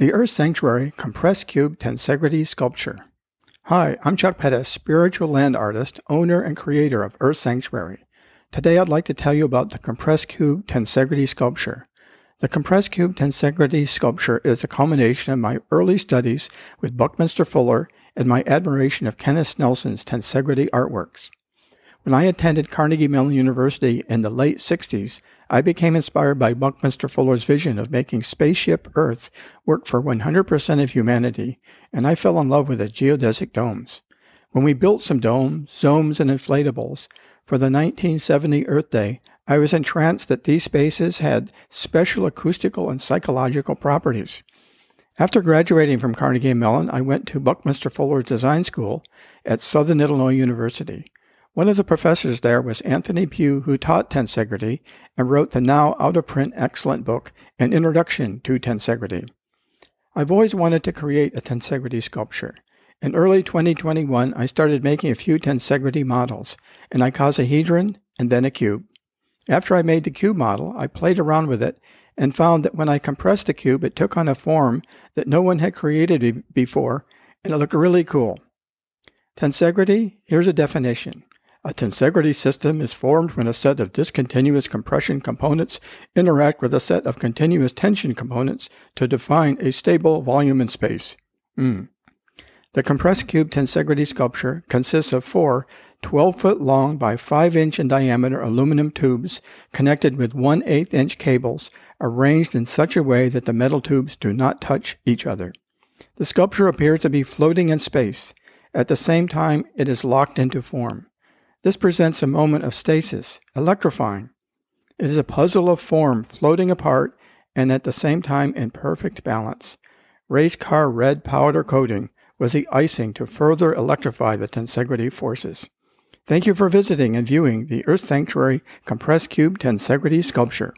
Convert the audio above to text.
The Earth Sanctuary Compressed Cube Tensegrity Sculpture. Hi, I'm Chuck Pettis, spiritual land artist, owner, and creator of Earth Sanctuary. Today I'd like to tell you about the Compressed Cube Tensegrity Sculpture. The Compressed Cube Tensegrity Sculpture is a culmination of my early studies with Buckminster Fuller and my admiration of Kenneth Snelson's Tensegrity artworks. When I attended Carnegie Mellon University in the late 60s, I became inspired by Buckminster Fuller's vision of making spaceship Earth work for 100% of humanity, and I fell in love with the geodesic domes. When we built some domes, zones, and inflatables for the 1970 Earth Day, I was entranced that these spaces had special acoustical and psychological properties. After graduating from Carnegie Mellon, I went to Buckminster Fuller's design school at Southern Illinois University. One of the professors there was Anthony Pugh, who taught tensegrity and wrote the now out of print excellent book, An Introduction to Tensegrity. I've always wanted to create a tensegrity sculpture. In early 2021, I started making a few tensegrity models, an icosahedron and then a cube. After I made the cube model, I played around with it and found that when I compressed the cube, it took on a form that no one had created before, and it looked really cool. Tensegrity, here's a definition. A tensegrity system is formed when a set of discontinuous compression components interact with a set of continuous tension components to define a stable volume in space. Mm. The compressed cube tensegrity sculpture consists of four 12 foot long by 5 inch in diameter aluminum tubes connected with 1 8 inch cables arranged in such a way that the metal tubes do not touch each other. The sculpture appears to be floating in space. At the same time, it is locked into form. This presents a moment of stasis, electrifying. It is a puzzle of form floating apart and at the same time in perfect balance. Race car red powder coating was the icing to further electrify the tensegrity forces. Thank you for visiting and viewing the Earth Sanctuary Compressed Cube Tensegrity Sculpture.